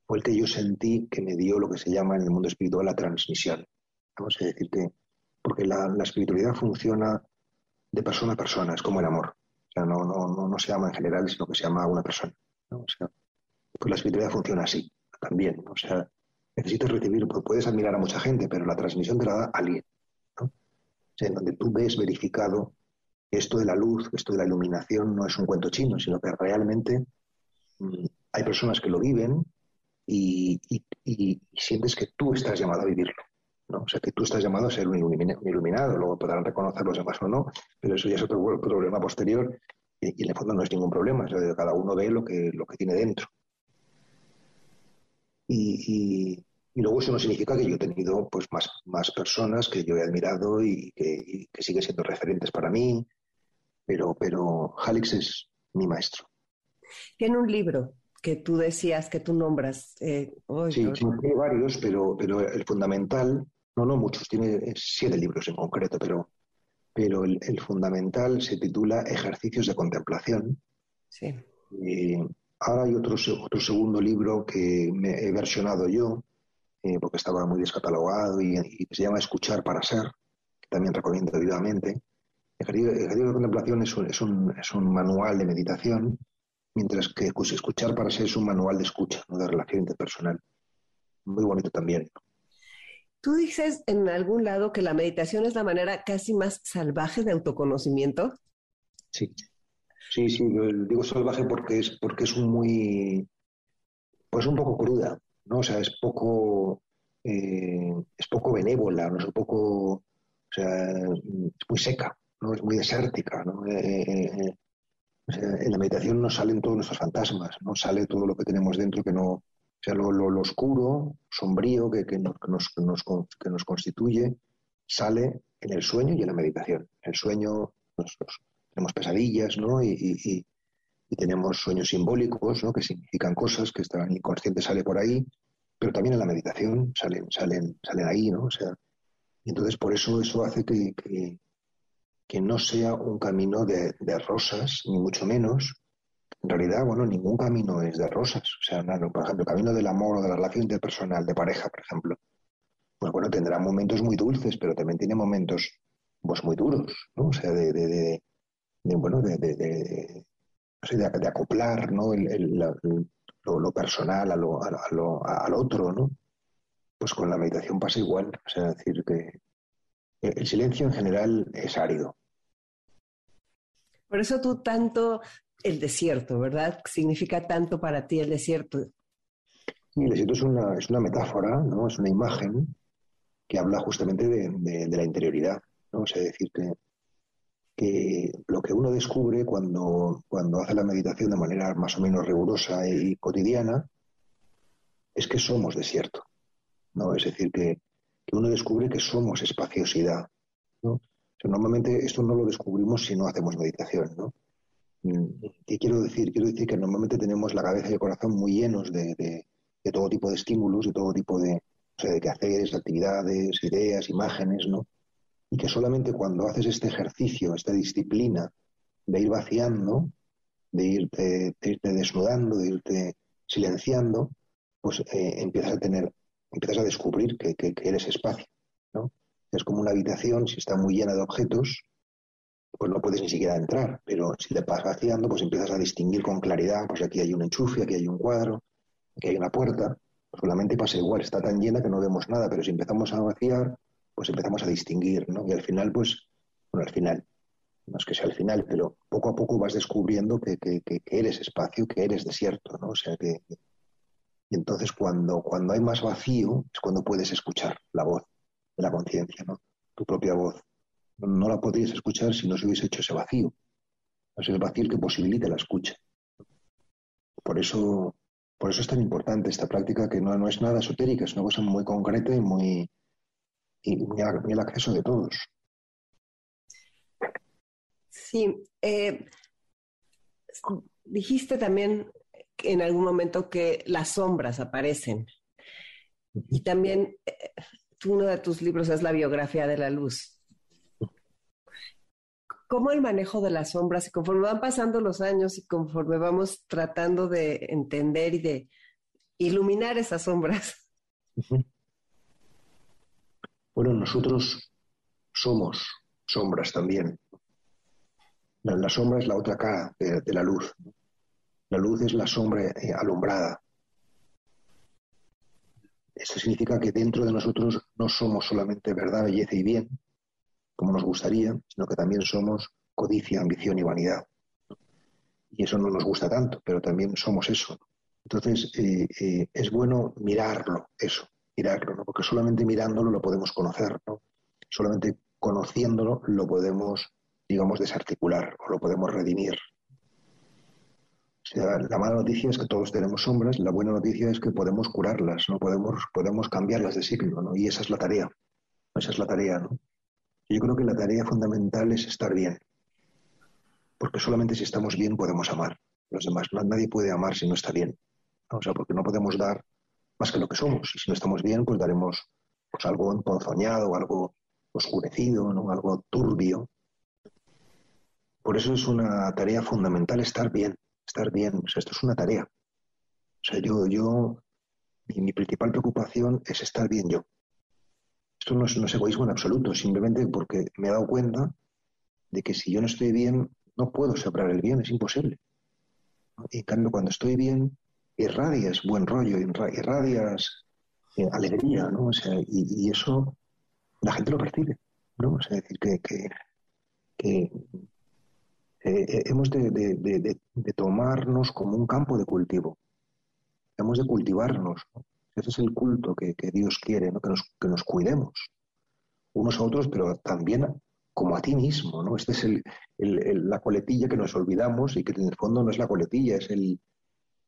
fue el que yo sentí que me dio lo que se llama en el mundo espiritual la transmisión. Vamos a decir que, porque la espiritualidad funciona de persona a persona, es como el amor. O sea, no, no, no, no se llama en general, sino que se llama a una persona. O sea, pues la espiritualidad funciona así también. O sea, necesitas recibir, pues puedes admirar a mucha gente, pero la transmisión te la da alguien. ¿no? O sea, en donde tú ves verificado que esto de la luz, esto de la iluminación no es un cuento chino, sino que realmente mm, hay personas que lo viven y, sientes que tú estás llamado a vivirlo. ¿No? O sea, que tú estás llamado a ser un iluminado, luego podrán reconocer los demás o no, pero eso ya es otro problema posterior y, en el fondo no es ningún problema, cada uno ve lo que, lo que tiene dentro. Y, luego eso no significa que yo he tenido pues más, más personas que yo he admirado y que, que siguen siendo referentes para mí, pero, pero Halix es mi maestro. Tiene un libro que tú decías, que tú nombras. Eh, sí, tiene varios, pero, pero el fundamental, no, no muchos, tiene siete libros en concreto, pero, pero el, fundamental se titula Ejercicios de Contemplación. Sí. ahora hay otro, otro segundo libro que me he versionado yo, eh, porque estaba muy descatalogado y, se llama Escuchar para Ser, que también recomiendo vivamente. Ejercicio de Contemplación es un, es, un, es un manual de meditación mientras que pues, escuchar para ser es un manual de escucha, ¿no? de relación interpersonal. Muy bonito también. Tú dices en algún lado que la meditación es la manera casi más salvaje de autoconocimiento. Sí, sí, sí, digo salvaje porque es, porque es un muy, pues un poco cruda, ¿no? O sea, es poco, eh, es poco benévola, ¿no? Es un poco, o sea, es muy seca, ¿no? Es muy desértica, ¿no? Eh, eh, en la meditación nos salen todos nuestros fantasmas, no sale todo lo que tenemos dentro que no, o sea, lo, oscuro, sombrío que, que, nos, que, nos, constituye, sale en el sueño y en la meditación. En el sueño tenemos pesadillas, ¿no? Y, tenemos sueños simbólicos, ¿no? Que significan cosas que están inconsciente sale por ahí, pero también en la meditación salen, salen, salen ahí, ¿no? O sea, y entonces por eso eso hace que, que no sea un camino de, rosas, ni mucho menos. En realidad, bueno, ningún camino es de rosas. O sea, por ejemplo, el camino del amor o de la relación interpersonal, de pareja, por ejemplo, pues bueno, tendrá momentos muy dulces, pero también tiene momentos pues muy duros, ¿no? O sea, de, de, bueno, de, de, acoplar, ¿no? lo, personal a lo, a lo, al otro, ¿no? Pues con la meditación pasa igual. O decir que el silencio en general es árido. Por eso tú tanto el desierto, ¿verdad? Significa tanto para ti el desierto. el desierto es una, es una metáfora, ¿no? Es una imagen que habla justamente de, la interioridad, ¿no? Es decir, que, que lo que uno descubre cuando, cuando hace la meditación de manera más o menos rigurosa y cotidiana es que somos desierto, ¿no? Es decir, que, que uno descubre que somos espaciosidad. ¿no? normalmente esto no lo descubrimos si no hacemos meditación. ¿no? Mm, ¿Qué quiero decir? Quiero decir que normalmente tenemos la cabeza y el corazón muy llenos de, todo tipo de estímulos, de todo tipo de, o sea, de quehaceres, actividades, ideas, imágenes, ¿no? Y que solamente cuando haces este ejercicio, esta disciplina de ir vaciando, de irte, desnudando, de irte silenciando, pues eh, empiezas a tener empiezas a descubrir que, eres espacio, ¿no? Es como una habitación, si está muy llena de objetos, pues no puedes ni siquiera entrar, pero si te vas vaciando, pues empiezas a distinguir con claridad, pues aquí hay un enchufe, aquí hay un cuadro, aquí hay una puerta, pues solamente pasa igual, está tan llena que no vemos nada, pero si empezamos a vaciar, pues empezamos a distinguir, ¿no? Y al final, pues, bueno, al final, no es que sea al final, pero poco a poco vas descubriendo que, que eres espacio, que eres desierto, ¿no? O sea, que, y entonces cuando, cuando hay más vacío es cuando puedes escuchar la voz de la conciencia, ¿no? Tu propia voz. No la podrías escuchar si no se hubiese hecho ese vacío. Es el vacío que posibilita la escucha. por eso, por eso es tan importante esta práctica que no, no es nada esotérica, es una cosa muy concreta y muy, y muy, al acceso de todos. Sí, eh, dijiste también en algún momento que las sombras aparecen. Y también eh, uno de tus libros es la biografía de la luz. ¿Cómo el manejo de las sombras y conforme van pasando los años y conforme vamos tratando de entender y de iluminar esas sombras? Bueno, nosotros somos sombras también. La, sombra es la otra cara de, la luz. La luz es la sombra eh, alumbrada. Eso significa que dentro de nosotros no somos solamente verdad, belleza y bien, como nos gustaría, sino que también somos codicia, ambición y vanidad. Y eso no nos gusta tanto, pero también somos eso. Entonces, eh, eh, es bueno mirarlo, eso, mirarlo, ¿no? porque solamente mirándolo lo podemos conocer, ¿no? solamente conociéndolo lo podemos digamos, desarticular o lo podemos redimir. La mala noticia es que todos tenemos sombras, la buena noticia es que podemos curarlas, ¿no? podemos, podemos cambiarlas de signo, ¿no? y esa es la tarea. Esa es la tarea. ¿no? Yo creo que la tarea fundamental es estar bien, porque solamente si estamos bien podemos amar. Los demás, nadie puede amar si no está bien. O sea, porque no podemos dar más que lo que somos. Y si no estamos bien, pues daremos pues, algo emponzoñado, algo oscurecido, ¿no? algo turbio. Por eso es una tarea fundamental estar bien, estar bien. O sea, esto es una tarea. O sea, yo, yo, mi, principal preocupación es estar bien yo. Esto no es, egoísmo en absoluto, simplemente porque me he dado cuenta de que si yo no estoy bien, no puedo separar el bien, es imposible. Y en cambio, cuando estoy bien, irradias buen rollo, irradias eh, alegría, ¿no? O sea, y, eso la gente lo percibe, ¿no? O sea, decir, que, que eh, hemos de, tomarnos como un campo de cultivo. Hemos de cultivarnos. Ese es el culto que, Dios quiere, que, nos, que nos cuidemos unos a otros, pero también como a ti mismo. ¿no? Esta es la coletilla que nos olvidamos y que en el fondo no es la coletilla, es el,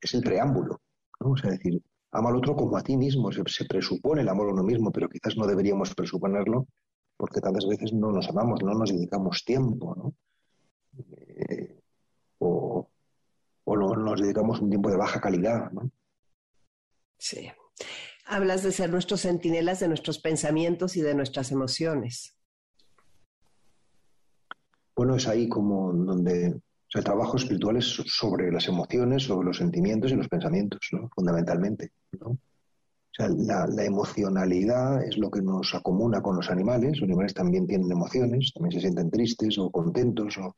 es el preámbulo. ¿no? O sea, decir, ama al otro como a ti mismo. Se, se, presupone el amor a uno mismo, pero quizás no deberíamos presuponerlo porque tantas veces no nos amamos, no nos dedicamos tiempo. ¿no? Eh, o, nos dedicamos un tiempo de baja calidad. ¿no? Sí. Hablas de ser nuestros centinelas de nuestros pensamientos y de nuestras emociones. Bueno, es ahí como donde el trabajo espiritual es sobre las emociones, sobre los sentimientos y los pensamientos, ¿no? fundamentalmente. ¿no? O sea, la, la, emocionalidad es lo que nos acomuna con los animales. Los animales también tienen emociones, también se sienten tristes o contentos o,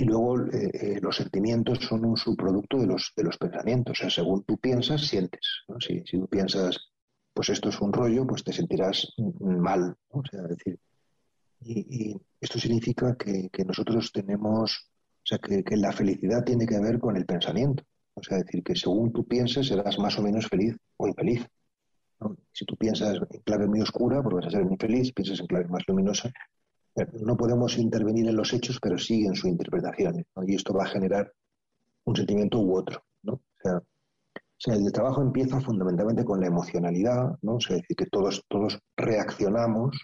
y luego eh, eh, los sentimientos son un subproducto de los, de los pensamientos. O sea, según tú piensas, sientes. Si, si, tú piensas, pues esto es un rollo, pues te sentirás mal. O sea, decir, y, esto significa que, nosotros tenemos, o sea, que, la felicidad tiene que ver con el pensamiento. O sea, decir que según tú pienses serás más o menos feliz o infeliz. Si tú piensas en clave muy oscura, pues vas a ser muy feliz, piensas en clave más luminosa, no podemos intervenir en los hechos, pero sí en su interpretación. Y esto va a generar un sentimiento u otro. ¿no? O, sea, el trabajo empieza fundamentalmente con la emocionalidad, ¿no? Es decir, que todos, todos reaccionamos,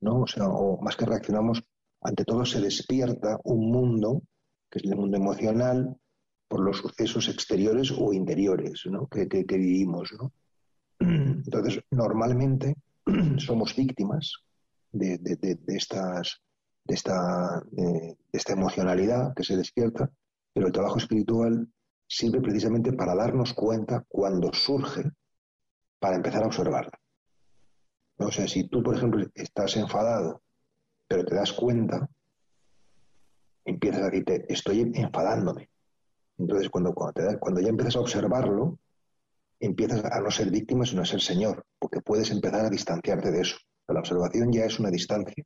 ¿no? O sea, o más que reaccionamos, ante todo se despierta un mundo, que es el mundo emocional, por los sucesos exteriores o interiores ¿no? que, que, que vivimos. ¿no? Entonces, normalmente *clears throat* somos víctimas de, estas, de, esta, de, esta emocionalidad que se despierta, pero el trabajo espiritual sirve precisamente para darnos cuenta cuando surge, para empezar a observarla. O sea, si tú, por ejemplo, estás enfadado, pero te das cuenta, empiezas a decirte, estoy enfadándome. Entonces, cuando, cuando, cuando ya empiezas a observarlo, empiezas a no ser víctima, sino a ser señor, porque puedes empezar a distanciarte de eso. La observación ya es una distancia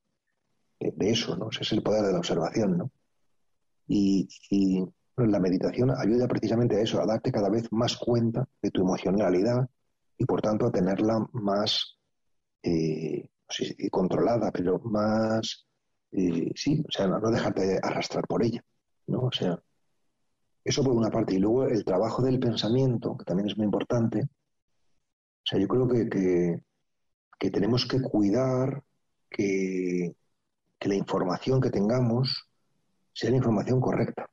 de, eso, ¿no? Ese es el poder de la observación, ¿no? Y, la meditación ayuda precisamente a eso, a darte cada vez más cuenta de tu emocionalidad y por tanto a tenerla más, eh, controlada, pero más, eh, sí, o sea, no dejarte arrastrar por ella. ¿no? O sea, eso por una parte. Y luego el trabajo del pensamiento, que también es muy importante. O sea, yo creo que, tenemos que cuidar que, que, la información que tengamos sea la información correcta.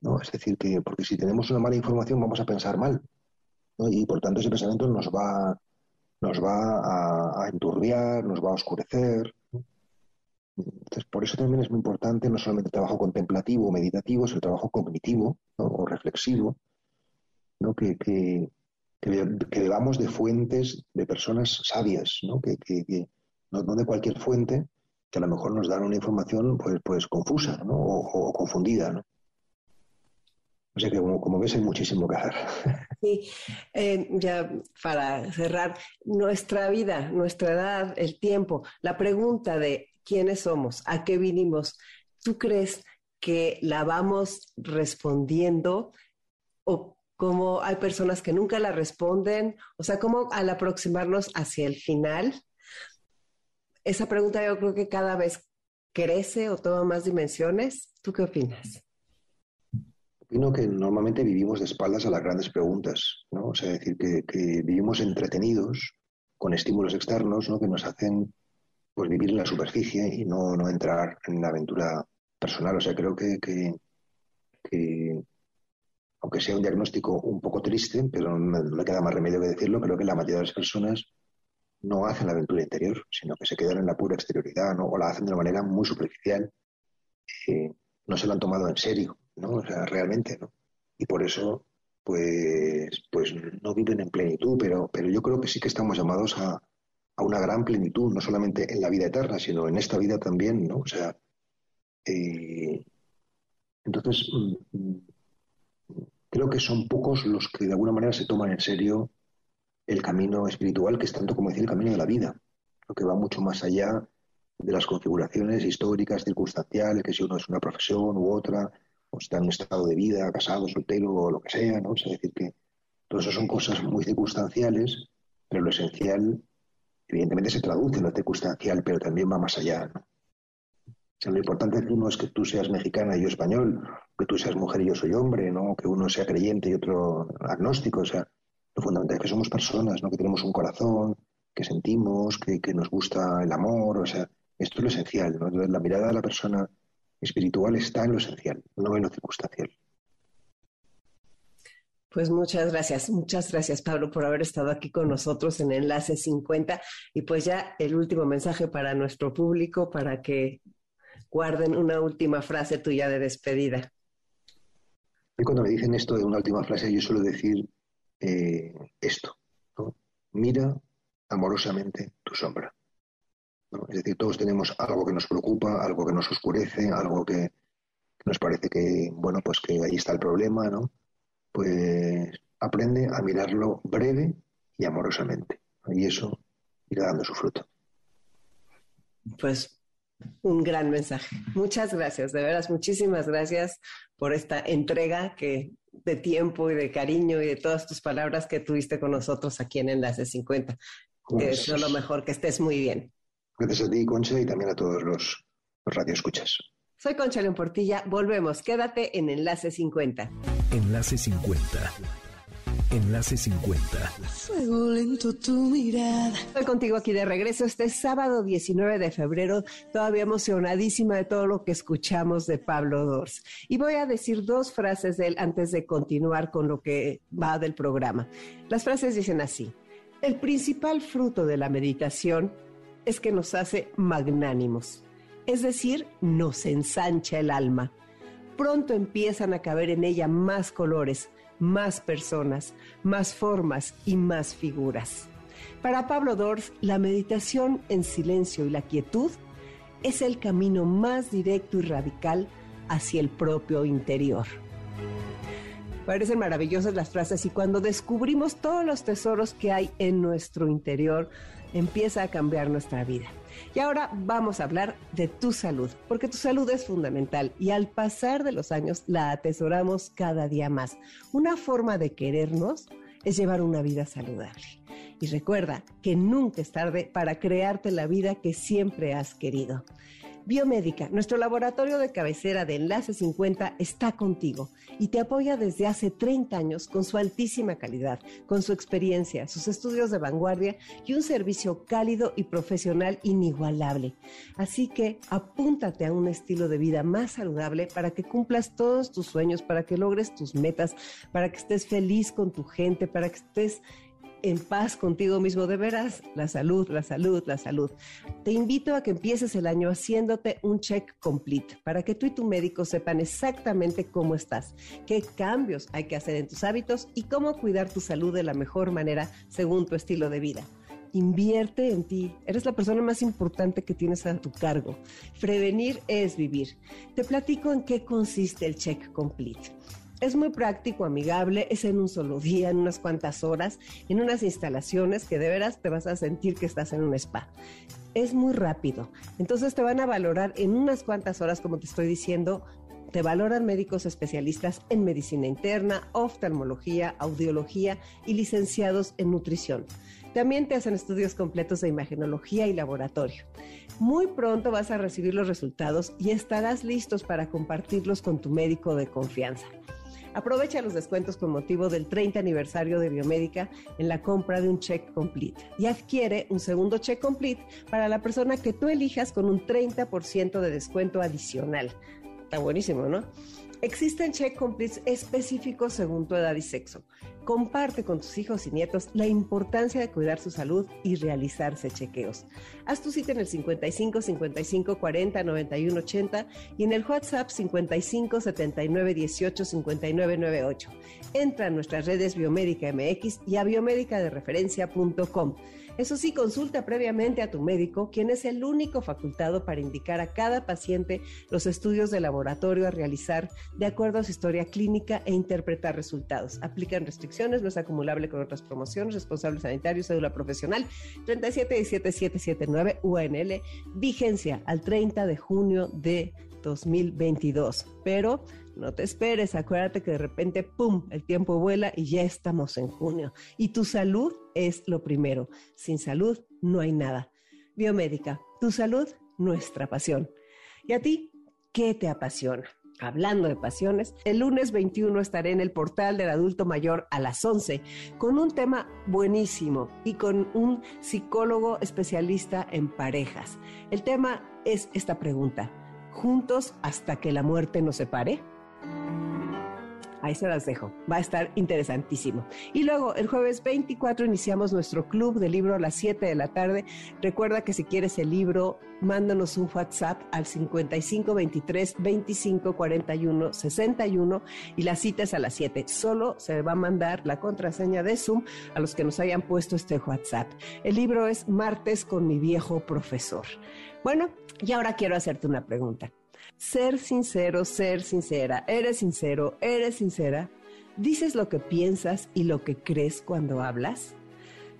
¿no? Es decir, que porque si tenemos una mala información vamos a pensar mal. Y por tanto ese pensamiento nos va, nos va a, a enturbiar, nos va a oscurecer. Entonces, por eso también es muy importante no solamente el trabajo contemplativo o meditativo, sino el trabajo cognitivo o reflexivo, ¿no? que, que, que, bebamos de fuentes de personas sabias, ¿no? Que, no, de cualquier fuente que a lo mejor nos dan una información pues, pues confusa ¿no? o, confundida. ¿no? O sea que como, ves hay muchísimo que hacer. *laughs* Sí, eh, ya para cerrar, nuestra vida, nuestra edad, el tiempo, la pregunta de quiénes somos, a qué vinimos, ¿tú crees que la vamos respondiendo o como hay personas que nunca la responden? O sea, ¿cómo al aproximarnos hacia el final? Esa pregunta yo creo que cada vez crece o toma más dimensiones. ¿Tú qué opinas? Opino que normalmente vivimos de espaldas a las grandes preguntas, ¿no? O sea, decir, que, que vivimos entretenidos con estímulos externos, ¿no? Que nos hacen pues vivir en la superficie y no, no entrar en la aventura personal. O sea, creo que, que, aunque sea un diagnóstico un poco triste, pero no me queda más remedio que decirlo, creo que la mayoría de las personas no hacen la aventura interior, sino que se quedan en la pura exterioridad, ¿no? o la hacen de una manera muy superficial. no se lo han tomado en serio, ¿no? O sea, realmente, ¿no? Y por eso, pues, pues no viven en plenitud, pero, pero yo creo que sí que estamos llamados a, a una gran plenitud, no solamente en la vida eterna, sino en esta vida también, ¿no? O sea, eh, entonces, mm, mm, creo que son pocos los que de alguna manera se toman en serio el camino espiritual, que es tanto como decir el camino de la vida, lo que va mucho más allá de las configuraciones históricas, circunstanciales, que si uno es una profesión u otra, o está en un estado de vida, casado, soltero o lo que sea, ¿no? es decir, que todo eso son cosas muy circunstanciales, pero lo esencial evidentemente se traduce en lo circunstancial, pero también va más allá. ¿no? Lo importante es que uno es que tú seas mexicana y yo español, que tú seas mujer y yo soy hombre, ¿no? que uno sea creyente y otro agnóstico. O sea, lo fundamental es que somos personas, ¿no? que tenemos un corazón, que sentimos, que, que nos gusta el amor. O sea, esto es lo esencial. ¿no? Entonces, la mirada de la persona espiritual está en lo esencial, no en lo circunstancial. Pues muchas gracias, muchas gracias Pablo por haber estado aquí con nosotros en Enlace 50 y pues ya el último mensaje para nuestro público para que guarden una última frase tuya de despedida. Y cuando me dicen esto de una última frase yo suelo decir eh, esto, mira amorosamente tu sombra. Es decir, todos tenemos algo que nos preocupa, algo que nos oscurece, algo que nos parece que, bueno, pues que ahí está el problema, ¿no? pues aprende a mirarlo breve y amorosamente. Y eso irá dando su fruto. Pues un gran mensaje. Muchas gracias, de veras, muchísimas gracias por esta entrega que de tiempo y de cariño y de todas tus palabras que tuviste con nosotros aquí en Enlace 50. Pues, es lo mejor, que estés muy bien. Gracias a ti, Concha, y también a todos los, los radioescuchas. Soy Concha León Portilla. Volvemos. Quédate en Enlace 50. Enlace 50. Enlace 50. Fuego lento tu mirada. Estoy contigo aquí de regreso este sábado 19 de febrero, todavía emocionadísima de todo lo que escuchamos de Pablo Dors. Y voy a decir dos frases de él antes de continuar con lo que va del programa. Las frases dicen así. El principal fruto de la meditación es que nos hace magnánimos es decir, nos ensancha el alma. Pronto empiezan a caber en ella más colores, más personas, más formas y más figuras. Para Pablo Dors, la meditación en silencio y la quietud es el camino más directo y radical hacia el propio interior. Parecen maravillosas las frases y cuando descubrimos todos los tesoros que hay en nuestro interior, empieza a cambiar nuestra vida. Y ahora vamos a hablar de tu salud, porque tu salud es fundamental y al pasar de los años la atesoramos cada día más. Una forma de querernos es llevar una vida saludable. Y recuerda que nunca es tarde para crearte la vida que siempre has querido. Biomédica, nuestro laboratorio de cabecera de Enlace 50 está contigo y te apoya desde hace 30 años con su altísima calidad, con su experiencia, sus estudios de vanguardia y un servicio cálido y profesional inigualable. Así que apúntate a un estilo de vida más saludable para que cumplas todos tus sueños, para que logres tus metas, para que estés feliz con tu gente, para que estés en paz contigo mismo. De veras, la salud, la salud, la salud. Te invito a que empieces el año haciéndote un check complete para que tú y tu médico sepan exactamente cómo estás, qué cambios hay que hacer en tus hábitos y cómo cuidar tu salud de la mejor manera según tu estilo de vida. Invierte en ti. Eres la persona más importante que tienes a tu cargo. Prevenir es vivir. Te platico en qué consiste el check complete. Es muy práctico, amigable, es en un solo día, en unas cuantas horas, en unas instalaciones que de veras te vas a sentir que estás en un spa. Es muy rápido. Entonces te van a valorar en unas cuantas horas, como te estoy diciendo, te valoran médicos especialistas en medicina interna, oftalmología, audiología y licenciados en nutrición. También te hacen estudios completos de imagenología y laboratorio. Muy pronto vas a recibir los resultados y estarás listos para compartirlos con tu médico de confianza. Aprovecha los descuentos con motivo del 30 aniversario de Biomédica en la compra de un check complete y adquiere un segundo check complete para la persona que tú elijas con un 30% de descuento adicional. Está buenísimo, ¿no? Existen check completes específicos según tu edad y sexo. Comparte con tus hijos y nietos la importancia de cuidar su salud y realizarse chequeos. Haz tu cita en el 55 55 40 91 80 y en el WhatsApp 55 79 18 59 98. Entra a nuestras redes Biomédica MX y a biomédicadereferencia.com. Eso sí, consulta previamente a tu médico, quien es el único facultado para indicar a cada paciente los estudios de laboratorio a realizar de acuerdo a su historia clínica e interpretar resultados. Aplican restricciones, no es acumulable con otras promociones, responsable sanitario, cédula profesional 3717779 UNL, vigencia al 30 de junio de 2022. Pero no te esperes, acuérdate que de repente, ¡pum!, el tiempo vuela y ya estamos en junio. Y tu salud es lo primero. Sin salud no hay nada. Biomédica, tu salud, nuestra pasión. ¿Y a ti qué te apasiona? Hablando de pasiones, el lunes 21 estaré en el portal del adulto mayor a las 11 con un tema buenísimo y con un psicólogo especialista en parejas. El tema es esta pregunta, ¿juntos hasta que la muerte nos separe? Ahí se las dejo. Va a estar interesantísimo. Y luego, el jueves 24 iniciamos nuestro club de libro a las 7 de la tarde. Recuerda que si quieres el libro, mándanos un WhatsApp al 55 23 25 41 61 y la cita es a las 7. Solo se va a mandar la contraseña de Zoom a los que nos hayan puesto este WhatsApp. El libro es Martes con mi viejo profesor. Bueno, y ahora quiero hacerte una pregunta ser sincero, ser sincera, eres sincero, eres sincera, dices lo que piensas y lo que crees cuando hablas.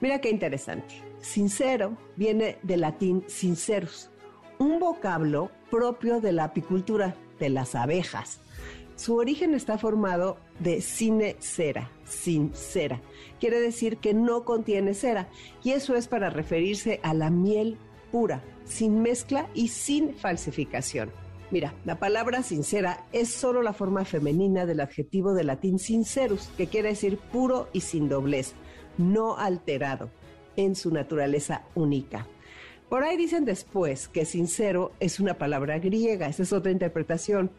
Mira qué interesante. Sincero viene del latín sincerus, un vocablo propio de la apicultura, de las abejas. Su origen está formado de sine cera, sincera. Quiere decir que no contiene cera y eso es para referirse a la miel pura, sin mezcla y sin falsificación. Mira, la palabra sincera es solo la forma femenina del adjetivo de latín sincerus, que quiere decir puro y sin doblez, no alterado, en su naturaleza única. Por ahí dicen después que sincero es una palabra griega, esa es otra interpretación,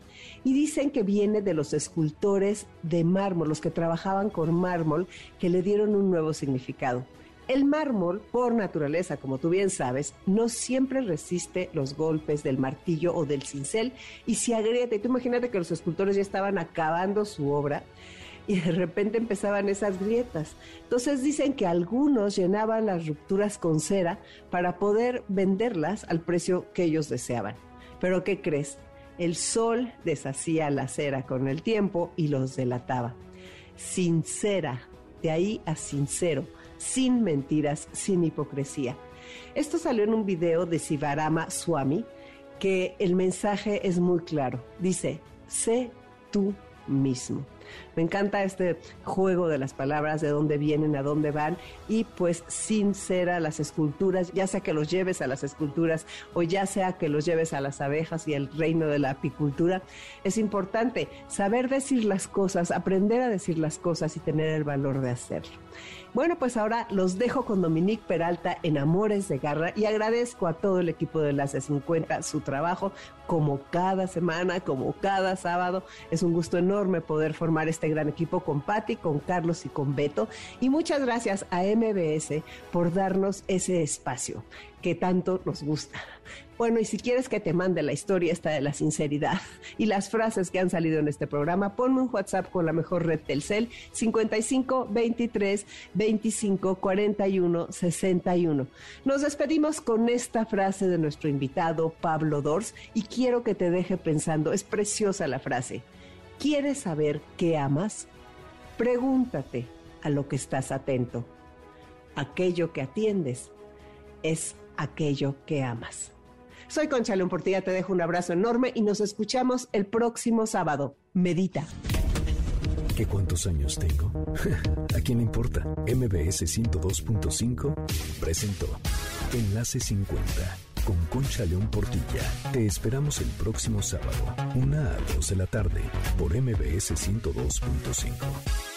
y dicen que viene de los escultores de mármol, los que trabajaban con mármol, que le dieron un nuevo significado. El mármol, por naturaleza, como tú bien sabes, no siempre resiste los golpes del martillo o del cincel y se agrieta. Y tú imagínate que los escultores ya estaban acabando su obra y de repente empezaban esas grietas. Entonces dicen que algunos llenaban las rupturas con cera para poder venderlas al precio que ellos deseaban. Pero ¿qué crees? El sol deshacía la cera con el tiempo y los delataba. Sincera, de ahí a sincero sin mentiras, sin hipocresía. Esto salió en un video de Sivarama Swami, que el mensaje es muy claro. Dice, sé tú mismo. Me encanta este juego de las palabras, de dónde vienen, a dónde van y pues sin ser a las esculturas, ya sea que los lleves a las esculturas o ya sea que los lleves a las abejas y el reino de la apicultura, es importante saber decir las cosas, aprender a decir las cosas y tener el valor de hacerlo. Bueno, pues ahora los dejo con Dominique Peralta en Amores de Garra y agradezco a todo el equipo de Enlace 50 su trabajo como cada semana, como cada sábado. Es un gusto enorme poder formar este gran equipo con Patti, con Carlos y con Beto. Y muchas gracias a MBS por darnos ese espacio que tanto nos gusta. Bueno, y si quieres que te mande la historia esta de la sinceridad y las frases que han salido en este programa, ponme un WhatsApp con la mejor red Telcel 55 23 25 41 61. Nos despedimos con esta frase de nuestro invitado Pablo Dors y quiero que te deje pensando, es preciosa la frase. ¿Quieres saber qué amas? Pregúntate a lo que estás atento. Aquello que atiendes es aquello que amas. Soy Concha León Portilla, te dejo un abrazo enorme y nos escuchamos el próximo sábado. Medita. ¿Qué cuántos años tengo? *laughs* ¿A quién le importa? MBS 102.5 presentó Enlace 50 con Concha León Portilla. Te esperamos el próximo sábado, una a dos de la tarde, por MBS 102.5.